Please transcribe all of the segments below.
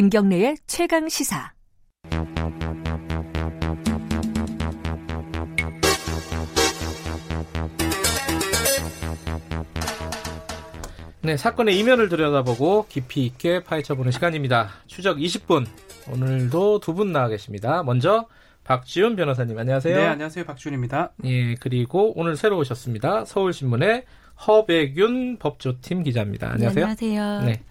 김경래의 최강 시사. 네, 사건의 이면을 들여다보고 깊이 있게 파헤쳐보는 시간입니다. 추적 20분. 오늘도 두 분 나와 계십니다. 먼저 박지훈 변호사님 안녕하세요. 네, 안녕하세요. 박지훈입니다. 예, 그리고 오늘 새로 오셨습니다. 서울신문의 허백윤 법조팀 기자입니다. 안녕하세요. 네, 안녕하세요. 네.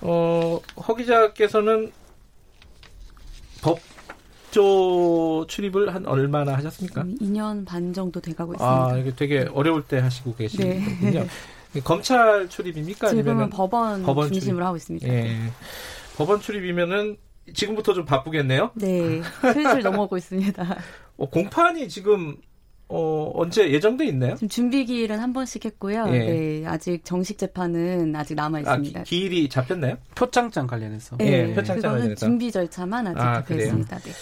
어, 허 기자께서는 법조 출입을 한 얼마나 하셨습니까? 음, 2년 반 정도 돼가고 있습니다. 아, 이게 되게 어려울 때 하시고 계시군요. 네. 검찰 출입입니까? 지금은 법원, 법원 중심으로 출입? 하고 있습니다. 예. 법원 출입이면은 지금부터 좀 바쁘겠네요. 네, 슬슬 넘어오고 있습니다. 어, 공판이 지금 어, 언제 예정돼 있나요? 지금 준비 기일은 한 번씩 했고요. 예. 네, 아직 정식 재판은 아직 남아 있습니다. 아, 기, 일이 잡혔나요? 표창장 관련해서. 네, 예, 표창장 관련해서. 준비 절차만 아직 아, 잡혀 있습니다. 네.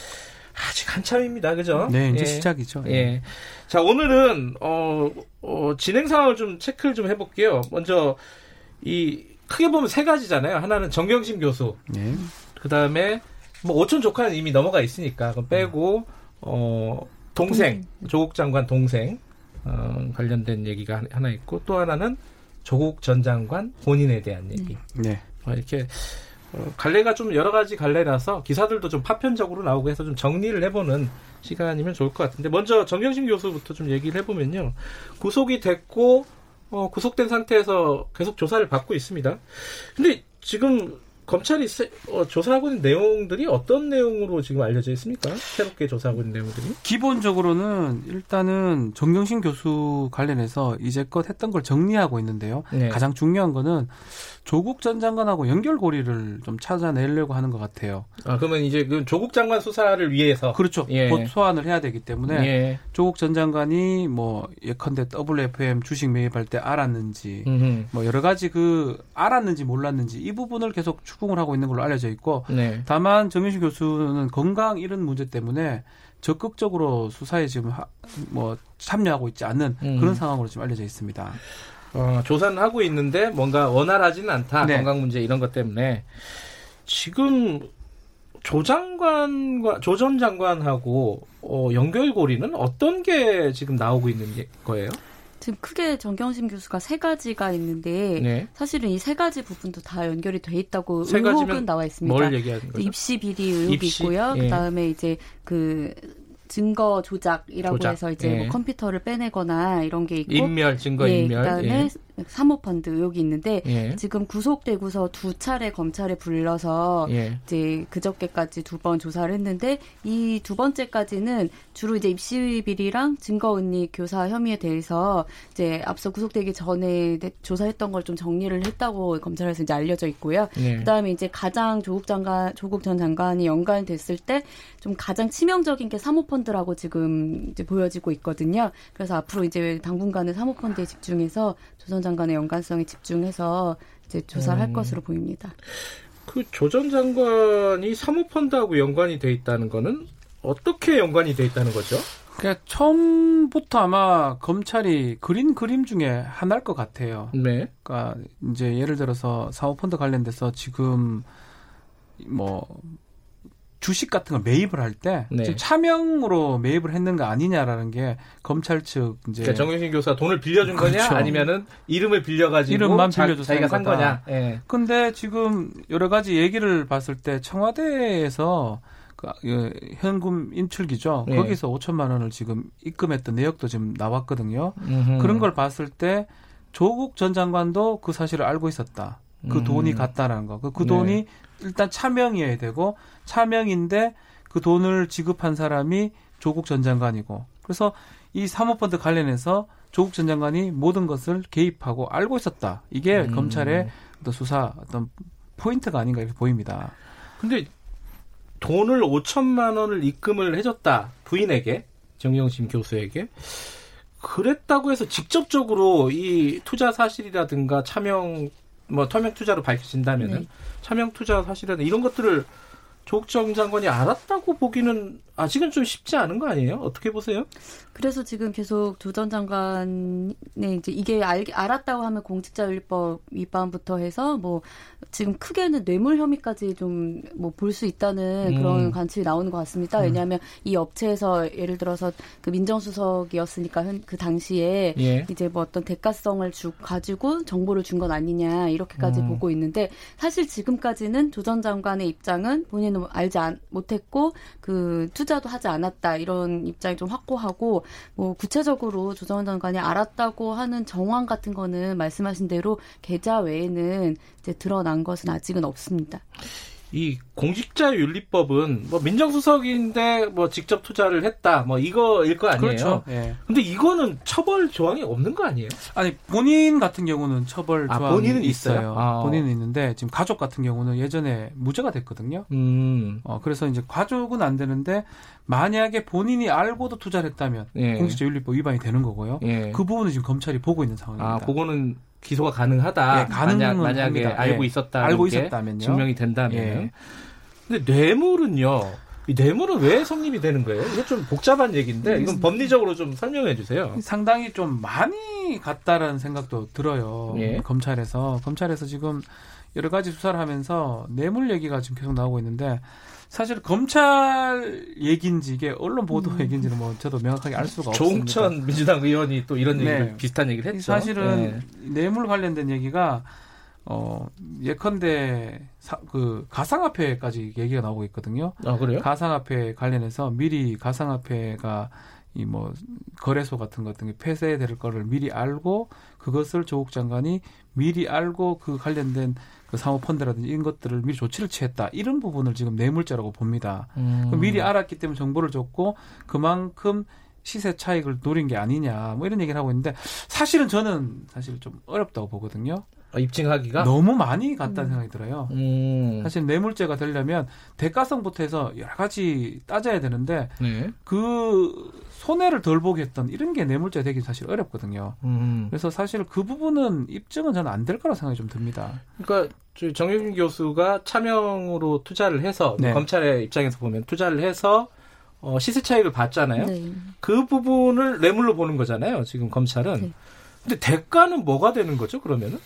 아직 한참입니다. 그죠? 네, 이제 예. 시작이죠. 예. 자, 오늘은 어, 어, 진행 상황을 좀 체크를 좀 해볼게요. 먼저 이 크게 보면 세 가지잖아요. 하나는 정경심 교수. 네. 그 다음에 뭐 오촌 조카는 이미 넘어가 있으니까 그럼 빼고 어 동생, 동생. 조국 장관 동생 어, 관련된 얘기가 하나 있고 또 하나는 조국 전 장관 본인에 대한 얘기. 네. 어, 이렇게 어, 갈래가 좀 여러 가지 갈래라서 기사들도 좀 파편적으로 나오고 해서 좀 정리를 해보는 시간이면 좋을 것 같은데 먼저 정경심 교수부터 좀 얘기를 해보면요 구속이 됐고 어, 구속된 상태에서 계속 조사를 받고 있습니다. 근데 지금 검찰이 세, 어, 조사하고 있는 내용들이 어떤 내용으로 지금 알려져 있습니까? 새롭게 조사하고 있는 내용들이? 기본적으로는 일단은 정경심 교수 관련해서 이제껏 했던 걸 정리하고 있는데요. 네. 가장 중요한 거는 조국 전 장관하고 연결고리를 좀 찾아내려고 하는 것 같아요. 아 그러면 이제 그 조국 장관 수사를 위해서 그렇죠. 예. 곧 소환을 해야 되기 때문에 예. 조국 전 장관이 뭐 예컨대 WFM 주식 매입할 때 알았는지 음흠. 뭐 여러 가지 그 알았는지 몰랐는지 이 부분을 계속 추궁을 하고 있는 걸로 알려져 있고 네. 다만 정윤식 교수는 건강 이런 문제 때문에 적극적으로 수사에 지금 하, 뭐 참여하고 있지 않는 음. 그런 상황으로 지금 알려져 있습니다. 어, 조사는 하고 있는데 뭔가 원활하지는 않다. 네. 건강 문제 이런 것 때문에 지금 조 장관과 조 전 장관하고 어, 연결고리는 어떤 게 지금 나오고 있는 거예요? 지금 크게 정경심 교수가 세 가지가 있는데 네. 사실은 이 세 가지 부분도 다 연결이 돼 있다고 의혹은 나와 있습니다. 뭘 얘기하는 거죠? 입시 비리 의혹이 입시? 있고요. 예. 그다음에 이제 그 증거 조작이라고 조작. 해서 이제 뭐 예. 뭐 컴퓨터를 빼내거나 이런 게 있고 인멸 증거 예, 인멸 그다음에 예. 사모펀드 의혹이 있는데 예. 지금 구속되고서 두 차례 검찰에 불러서 예. 이제 그저께까지 두 번 조사를 했는데 이 두 번째까지는 주로 이제 입시 비리랑 증거 은닉 교사 혐의에 대해서 이제 앞서 구속되기 전에 조사했던 걸 좀 정리를 했다고 검찰에서 이제 알려져 있고요. 예. 그다음에 이제 가장 조국 장관 조국 전 장관이 연관됐을 때 좀 가장 치명적인 게 사모펀드 라고 지금 이제 보여지고 있거든요. 그래서 앞으로 이제 당분간은 사모펀드에 집중해서 조선 장관의 연관성에 집중해서 이제 조사를 할 음. 것으로 보입니다. 그 조전 장관이 사모펀드하고 연관이 돼 있다는 거는 어떻게 연관이 돼 있다는 거죠? 그러니까 처음부터 아마 검찰이 그린 그림 중에 하나일 것 같아요. 네. 그러니까 이제 예를 들어서 사모펀드 관련돼서 지금 뭐 주식 같은 걸 매입을 할때 네. 차명으로 매입을 했는 거 아니냐라는 게 검찰 측 이제 그러니까 정영신 교사 돈을 빌려준 그렇죠. 거냐 아니면은 이름을 빌려가지고 이름만 빌려줘서 자기가 산 거냐. 예. 근데 지금 여러 가지 얘기를 봤을 때 청와대에서 그, 그 현금 인출기죠. 예. 거기서 5천만 원을 지금 입금했던 내역도 지금 나왔거든요. 음흠. 그런 걸 봤을 때 조국 전 장관도 그 사실을 알고 있었다. 그 음. 돈이 갔다라는 거. 그, 그 돈이 네. 일단 차명이어야 되고 차명인데 그 돈을 지급한 사람이 조국 전 장관이고 그래서 이 사모펀드 관련해서 조국 전 장관이 모든 것을 개입하고 알고 있었다. 이게 음. 검찰의 어떤 수사 어떤 포인트가 아닌가 이렇게 보입니다. 근데 돈을 5천만 원을 입금을 해줬다 부인에게 정영심 교수에게 그랬다고 해서 직접적으로 이 투자 사실이라든가 차명 뭐 투명 투자로 밝혀진다면은 네. 차명 투자 사실이라든 이런 것들을 조국 전 장관이 알았다고 보기는 아직은 좀 쉽지 않은 거 아니에요? 어떻게 보세요? 그래서 지금 계속 조 전 장관의 이제 이게 알, 알았다고 하면 공직자윤리법 위반부터 해서 뭐 지금 크게는 뇌물 혐의까지 좀 뭐 볼 수 있다는 음. 그런 관측이 나오는 것 같습니다. 음. 왜냐하면 이 업체에서 예를 들어서 그 민정수석이었으니까 그 당시에 예. 이제 뭐 어떤 대가성을 주 가지고 정보를 준 건 아니냐 이렇게까지 음. 보고 있는데 사실 지금까지는 조 전 장관의 입장은 본인은 알지 못했고 그 투자도 하지 않았다 이런 입장이 좀 확고하고 뭐 구체적으로 조 전 장관이 알았다고 하는 정황 같은 거는 말씀하신 대로 계좌 외에는 이제 드러난 것은 아직은 없습니다. 이 공직자 윤리법은 뭐 민정수석인데 뭐 직접 투자를 했다 뭐 이거일 거 아니에요. 그렇죠. 예. 근데 이거는 처벌 조항이 없는 거 아니에요? 아니 본인 같은 경우는 처벌 아, 조항이 본인은 있어요. 있어요. 아. 본인은 있는데 지금 가족 같은 경우는 예전에 무죄가 됐거든요. 음. 어 그래서 이제 가족은 안 되는데 만약에 본인이 알고도 투자를 했다면 예. 공직자 윤리법 위반이 되는 거고요. 예. 그 부분은 지금 검찰이 보고 있는 상황입니다. 아, 그거는 기소가 가능하다. 예, 만약, 만약에 합니다. 알고 예, 있었다. 알고 있었다면요. 증명이 된다면. 예. 근데 뇌물은요. 이 뇌물은 왜 성립이 되는 거예요? 이게 좀 복잡한 얘기인데 이건 법리적으로 좀 설명해 주세요. 상당히 좀 많이 갔다라는 생각도 들어요. 예. 검찰에서 검찰에서 지금 여러 가지 수사를 하면서 뇌물 얘기가 지금 계속 나오고 있는데 사실 검찰 얘기인지 이게 언론 보도 음. 얘기인지는 뭐 저도 명확하게 알 수가 없습니다. 조홍천 민주당 의원이 또 이런 얘기를 네. 비슷한 얘기를 했죠. 사실은 네. 뇌물 관련된 얘기가 어 예컨대 사, 그 가상화폐까지 얘기가 나오고 있거든요. 아 그래요? 가상화폐 관련해서 미리 가상화폐가 이 뭐 거래소 같은 것 같은 게 폐쇄될 거를 미리 알고 그것을 조국 장관이 미리 알고 그 관련된 그 사모펀드라든지 이런 것들을 미리 조치를 취했다. 이런 부분을 지금 뇌물죄라고 봅니다. 음. 미리 알았기 때문에 정보를 줬고 그만큼 시세 차익을 노린 게 아니냐 뭐 이런 얘기를 하고 있는데 사실은 저는 사실 좀 어렵다고 보거든요. 어, 입증하기가 너무 많이 갔다는 음. 생각이 들어요. 음. 사실 뇌물죄가 되려면 대가성부터 해서 여러 가지 따져야 되는데 네. 그 손해를 덜 보게 했던 이런 게 뇌물죄 되기 사실 어렵거든요. 음. 그래서 사실 그 부분은 입증은 저는 안 될 거라고 생각이 좀 듭니다. 그러니까 정유진 교수가 차명으로 투자를 해서 네. 검찰의 입장에서 보면 투자를 해서 어, 시세 차익을 봤잖아요. 네. 그 부분을 뇌물로 보는 거잖아요. 지금 검찰은. 네. 근데 대가는 뭐가 되는 거죠? 그러면은?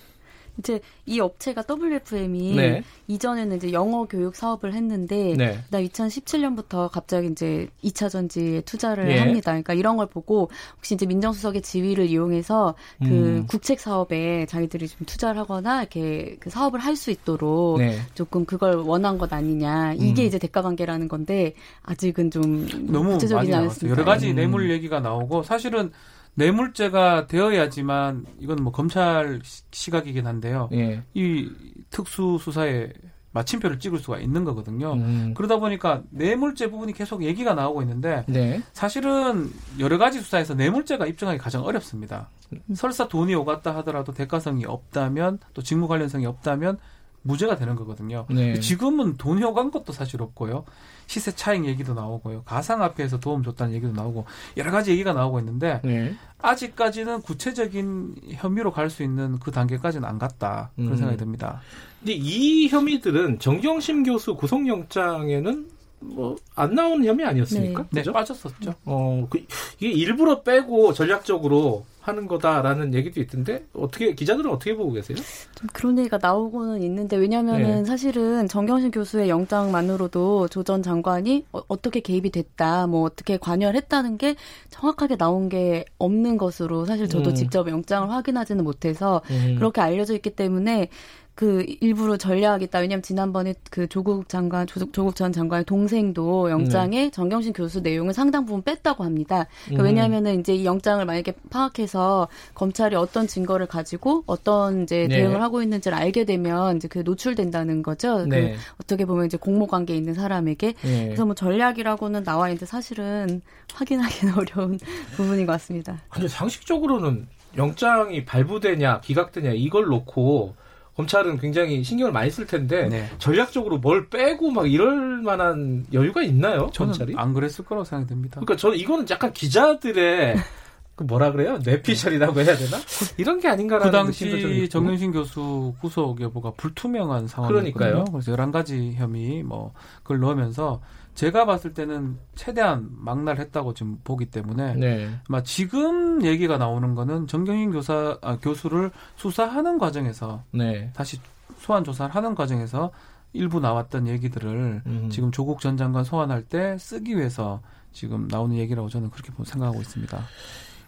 이제 이 업체가 WFM이 네. 이전에는 이제 영어 교육 사업을 했는데 네. 나 2017년부터 갑자기 이제 2차 전지에 투자를 예. 합니다. 그러니까 이런 걸 보고 혹시 이제 민정수석의 지위를 이용해서 그 음. 국책 사업에 자기들이 좀 투자를 하거나 이렇게 그 사업을 할 수 있도록 네. 조금 그걸 원한 것 아니냐. 이게 음. 이제 대가 관계라는 건데 아직은 좀 너무 구체적이지 않습니다. 여러 가지 음. 뇌물 얘기가 나오고 사실은 뇌물죄가 되어야지만 이건 뭐 검찰 시각이긴 한데요. 예. 이 특수 수사에 마침표를 찍을 수가 있는 거거든요. 음. 그러다 보니까 뇌물죄 부분이 계속 얘기가 나오고 있는데 네. 사실은 여러 가지 수사에서 뇌물죄가 입증하기 가장 어렵습니다. 설사 돈이 오갔다 하더라도 대가성이 없다면 또 직무 관련성이 없다면 무죄가 되는 거거든요. 네. 지금은 돈이 오간 것도 사실 없고요. 시세 차익 얘기도 나오고요. 가상화폐에서 도움 줬다는 얘기도 나오고 여러 가지 얘기가 나오고 있는데 네. 아직까지는 구체적인 혐의로 갈 수 있는 그 단계까지는 안 갔다 그런 음. 생각이 듭니다. 근데 이 혐의들은 정경심 교수 구속영장에는 뭐 안 나오는 혐의 아니었습니까? 네, 네 빠졌었죠. 어, 그, 이게 일부러 빼고 전략적으로 하는 거다라는 얘기도 있던데 어떻게 기자들은 어떻게 보고 계세요? 좀 그런 얘기가 나오고는 있는데 왜냐하면은 네. 사실은 정경심 교수의 영장만으로도 조 전 장관이 어, 떻게 개입이 됐다, 뭐 어떻게 관여를 했다는 게 정확하게 나온 게 없는 것으로 사실 저도 음. 직접 영장을 확인하지는 못해서 음. 그렇게 알려져 있기 때문에 그 일부러 전략이다. 왜냐하면 지난번에 그 조국 장관, 조국, 조국 전 장관의 동생도 영장에 네. 정경심 교수 내용을 상당 부분 뺐다고 합니다. 그러니까 음. 왜냐하면은 이제 이 영장을 만약에 파악해서 검찰이 어떤 증거를 가지고 어떤 이제 네. 대응을 하고 있는지를 알게 되면 이제 그 노출된다는 거죠. 그 네. 그 어떻게 보면 이제 공모 관계에 있는 사람에게. 네. 그래서 뭐 전략이라고는 나와 있는데 사실은 확인하기는 어려운 부분인 것 같습니다. 근데 상식적으로는 영장이 발부되냐 기각되냐 이걸 놓고 검찰은 굉장히 신경을 많이 쓸 텐데 네. 전략적으로 뭘 빼고 막 이럴 만한 여유가 있나요? 저는 검찰이? 안 그랬을 거라고 생각됩니다. 그러니까 저는 이거는 약간 기자들의 그 뭐라 그래요? 뇌피셜이라고 해야 되나? 이런 게 아닌가라는 그 당시 정영신 교수 구속 여부가 불투명한 상황이었거든요. 그래서 11가지 혐의 뭐 그걸 넣으면서 제가 봤을 때는 최대한 망랄했다고 지금 보기 때문에 네. 아마 지금 얘기가 나오는 거는 정경인 교사 아, 교수를 수사하는 과정에서 네. 다시 소환 조사를 하는 과정에서 일부 나왔던 얘기들을 음. 지금 조국 전 장관 소환할 때 쓰기 위해서 지금 나오는 얘기라고 저는 그렇게 생각하고 있습니다.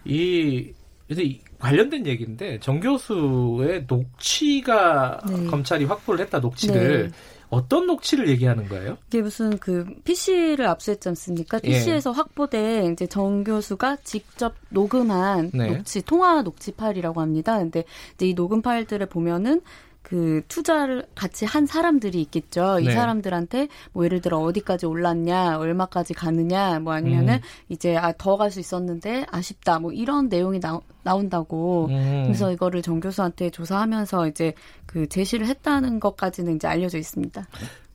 이 이제 관련된 얘기인데 정 교수의 녹취가 네. 검찰이 확보를 했다 녹취를 네. 어떤 녹취를 얘기하는 거예요? 이게 무슨 그 PC를 압수했지 않습니까? PC에서 예. 확보된 이제 정 교수가 직접 녹음한 네. 녹취 통화 녹취 파일이라고 합니다. 근데 이제 이 녹음 파일들을 보면은 그 투자를 같이 한 사람들이 있겠죠. 네. 이 사람들한테 뭐 예를 들어 어디까지 올랐냐, 얼마까지 가느냐, 뭐 아니면은 음. 이제 아, 더 갈 수 있었는데 아쉽다, 뭐 이런 내용이 나, 나온다고. 음. 그래서 이거를 정 교수한테 조사하면서 이제 그 제시를 했다는 것까지는 이제 알려져 있습니다.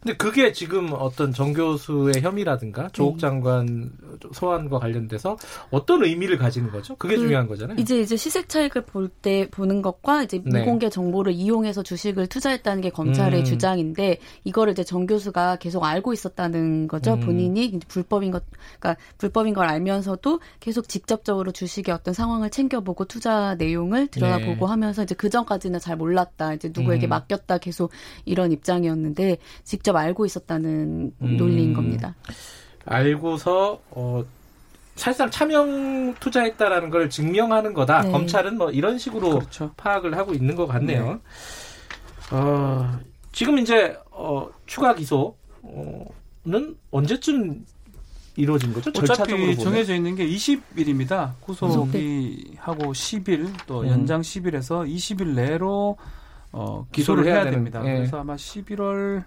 근데 그게 지금 어떤 정 교수의 혐의라든가 조국 네. 장관 소환과 관련돼서 어떤 의미를 가지는 거죠? 그게 그 중요한 거잖아요. 이제 이제 시세 차익을 볼 때 보는 것과 이제 네. 미공개 정보를 이용해서 주식을 투자했다는 게 검찰의 음. 주장인데 이거를 이제 정 교수가 계속 알고 있었다는 거죠. 음. 본인이 불법인 것, 그러니까 불법인 걸 알면서도 계속 직접적으로 주식의 어떤 상황을 챙겨보고 투자 내용을 들여다보고 네. 하면서 이제 그 전까지는 잘 몰랐다. 이제 누구에게 음. 맡겼다 계속 이런 입장이었는데 직접 직접 알고 있었다는 음, 논리인 겁니다. 알고서 어 사실상 차명 투자했다라는 걸 증명하는 거다. 네. 검찰은 뭐 이런 식으로 그렇죠. 파악을 하고 있는 것 같네요. 네. 어, 지금 이제 어, 추가 기소는 언제쯤 이루어진 거죠? 어차피 정해져 있는 게 20일입니다. 구속이 하고 10일 또 음. 연장 10일에서 20일 내로 어, 기소를 해야, 해야 됩니다. 예. 그래서 아마 11월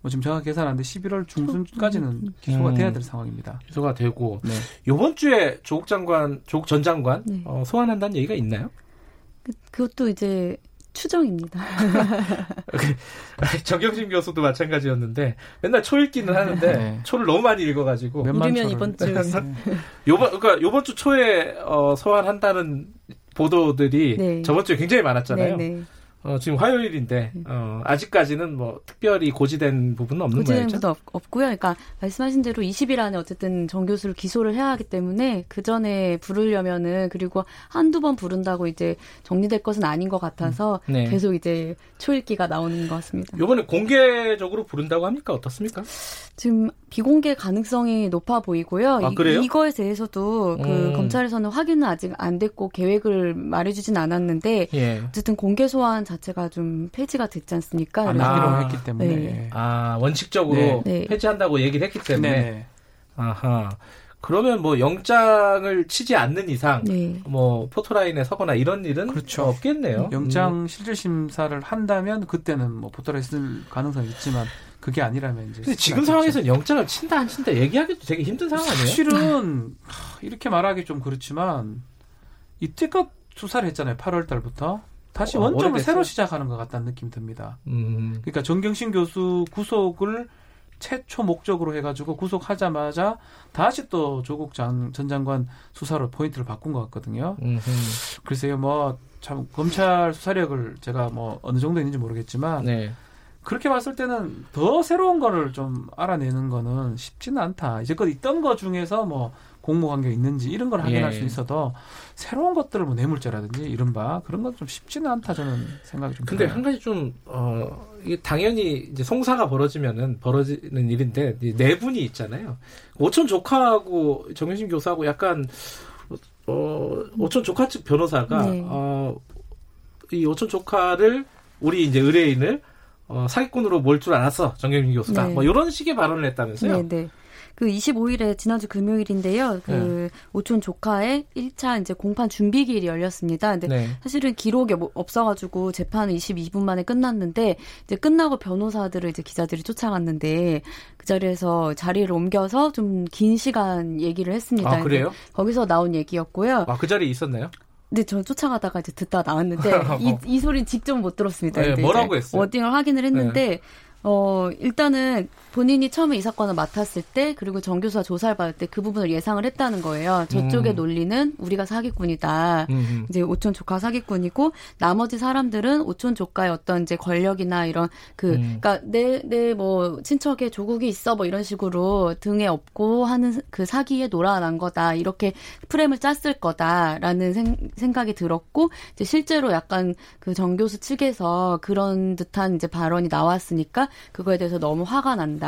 뭐 지금 정확히 계산하는데 11월 중순까지는 음. 기소가 돼야 될 상황입니다. 기소가 되고 네. 이번 주에 조국 장관, 조국 전 장관 네. 어, 소환한다는 얘기가 있나요? 그, 그것도 이제 추정입니다. 정경심 교수도 마찬가지였는데 맨날 초 읽기는 하는데 네. 초를 너무 많이 읽어가지고 이르면 이번 주 요번 그러니까 요번 주 초에 어, 소환한다는 보도들이 네. 저번 주에 굉장히 많았잖아요. 네, 네. 어, 지금 화요일인데 음. 어, 아직까지는 뭐 특별히 고지된 부분은 없는 고지된 거죠. 부분 없고요. 그러니까 말씀하신 대로 20일 안에 어쨌든 정 교수를 기소를 해야 하기 때문에 그 전에 부르려면은 그리고 한두 번 부른다고 이제 정리될 것은 아닌 것 같아서 음. 네. 계속 이제 초읽기가 나오는 것 같습니다. 이번에 공개적으로 부른다고 합니까? 어떻습니까? 지금 비공개 가능성이 높아 보이고요. 아, 그래요? 이, 거에 대해서도 그 음. 검찰에서는 확인은 아직 안 됐고 계획을 말해주진 않았는데 예. 어쨌든 공개 소환 자체가 좀 폐지가 됐지 않습니까? 안 하기로 아, 했기 때문에. 네. 아 원칙적으로 네. 네. 폐지한다고 얘기를 했기 때문에. 네. 아하. 그러면 뭐 영장을 치지 않는 이상 네. 뭐 포토라인에 서거나 이런 일은 그렇죠. 없겠네요. 영장 음. 실질 심사를 한다면 그때는 뭐 포토라인 쓸 가능성이 있지만 그게 아니라면 이제. 근데 지금 상황에서는 영장을 친다 안 친다 얘기하기도 되게 힘든 상황 아니에요? 사실은 이렇게 말하기 좀 그렇지만 이때껏 수사를 했잖아요. 8월 달부터. 다시 어, 원점을 오래됐어요? 새로 시작하는 것 같다는 느낌이 듭니다. 음. 그러니까 정경심 교수 구속을 최초 목적으로 해가지고 구속하자마자 다시 또 조국 장, 전 장관 수사로 포인트를 바꾼 것 같거든요. 음흠. 글쎄요, 뭐, 참, 검찰 수사력을 제가 뭐, 어느 정도 있는지 모르겠지만, 네. 그렇게 봤을 때는 더 새로운 거를 좀 알아내는 거는 쉽지는 않다. 이제껏 있던 거 중에서 뭐 공모 관계 있는지 이런 걸 확인할 예. 수 있어도 새로운 것들을 뭐 뇌물죄라든지 이른바 그런 건 좀 쉽지는 않다 저는 생각이 좀 근데 들어요. 한 가지 좀 어, 이게 당연히 이제 송사가 벌어지면은 벌어지는 일인데 네 분이 있잖아요. 오촌 조카하고 정현심 교수하고 약간 어, 오촌 조카 측 변호사가 네. 어, 이 오촌 조카를 우리 이제 의뢰인을 어, 사기꾼으로 몰 줄 알았어 정경민 교수가 네. 뭐 이런 식의 발언을 했다면서요? 네, 네. 그 25일에 지난주 금요일인데요. 그 네. 오촌 조카의 1차 이제 공판 준비 기일이 열렸습니다. 근데 네. 사실은 기록에 뭐 없어가지고 재판은 22분 만에 끝났는데 이제 끝나고 변호사들을 이제 기자들이 쫓아갔는데 그 자리에서 자리를 옮겨서 좀 긴 시간 얘기를 했습니다. 아, 그래요? 거기서 나온 얘기였고요. 아, 그 자리에 있었나요? 네, 저 쫓아가다가 이제 듣다 나왔는데 이, 이 소리는 직접 못 들었습니다. 네, 뭐라고 했어요? 워딩을 확인을 했는데 네. 어, 일단은 본인이 처음에 이 사건을 맡았을 때 그리고 정교수가 조사를 받을 때 그 부분을 예상을 했다는 거예요. 저쪽의 음. 논리는 우리가 사기꾼이다. 음흠. 이제 오촌 조카 사기꾼이고 나머지 사람들은 오촌 조카의 어떤 이제 권력이나 이런 그 음. 그러니까 내 내 뭐 친척에 조국이 있어 뭐 이런 식으로 등에 업고 하는 그 사기에 놀아난 거다. 이렇게 프레임을 짰을 거다라는 생, 생각이 들었고 이제 실제로 약간 그 정교수 측에서 그런 듯한 이제 발언이 나왔으니까 그거에 대해서 너무 화가 난다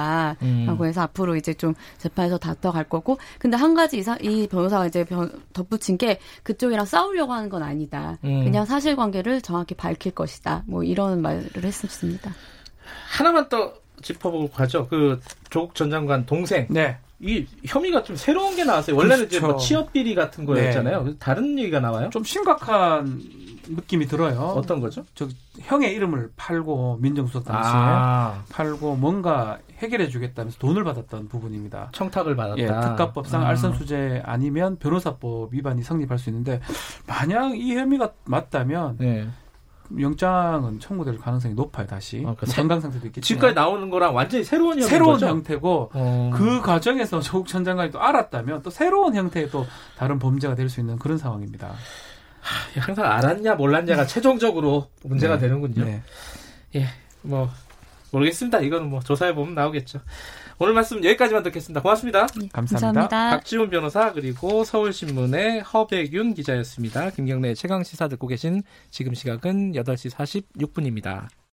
라고 음. 해서 앞으로 이제 좀 재판에서 다퉈갈 거고 근데 한 가지 이사, 이 변호사가 이제 변, 덧붙인 게 그쪽이랑 싸우려고 하는 건 아니다. 음. 그냥 사실관계를 정확히 밝힐 것이다. 뭐 이런 말을 했습니다. 하나만 더 짚어보고 가죠. 그 조국 전 장관 동생. 네. 이 혐의가 좀 새로운 게 나왔어요. 원래는 그렇죠. 이제 뭐 취업 비리 같은 거였잖아요. 네. 다른 얘기가 나와요? 좀 심각한 느낌이 들어요. 어떤 거죠? 저 형의 이름을 팔고 민정수석 당시에 아. 팔고 뭔가 해결해 주겠다면서 돈을 받았던 부분입니다. 청탁을 받았다. 예, 특가법상 아. 알선수재 아니면 변호사법 위반이 성립할 수 있는데 만약 이 혐의가 맞다면 네. 영장은 청구될 가능성이 높아요 다시 아, 그러니까 건강 상태도 있겠지만 지금까지 나오는 거랑 완전히 새로운 형태 새로운 거죠? 형태고 어. 그 과정에서 조국 전 장관이 또 알았다면 또 새로운 형태의 또 다른 범죄가 될 수 있는 그런 상황입니다. 하, 항상 알았냐 몰랐냐가 최종적으로 문제가 네. 되는군요. 네. 예, 뭐 모르겠습니다. 이거는 뭐 조사해 보면 나오겠죠. 오늘 말씀 여기까지만 듣겠습니다. 고맙습니다. 네, 감사합니다. 감사합니다. 박지훈 변호사 그리고 서울신문의 허백윤 기자였습니다. 김경래 최강 시사 듣고 계신 지금 시각은 8시 46분입니다.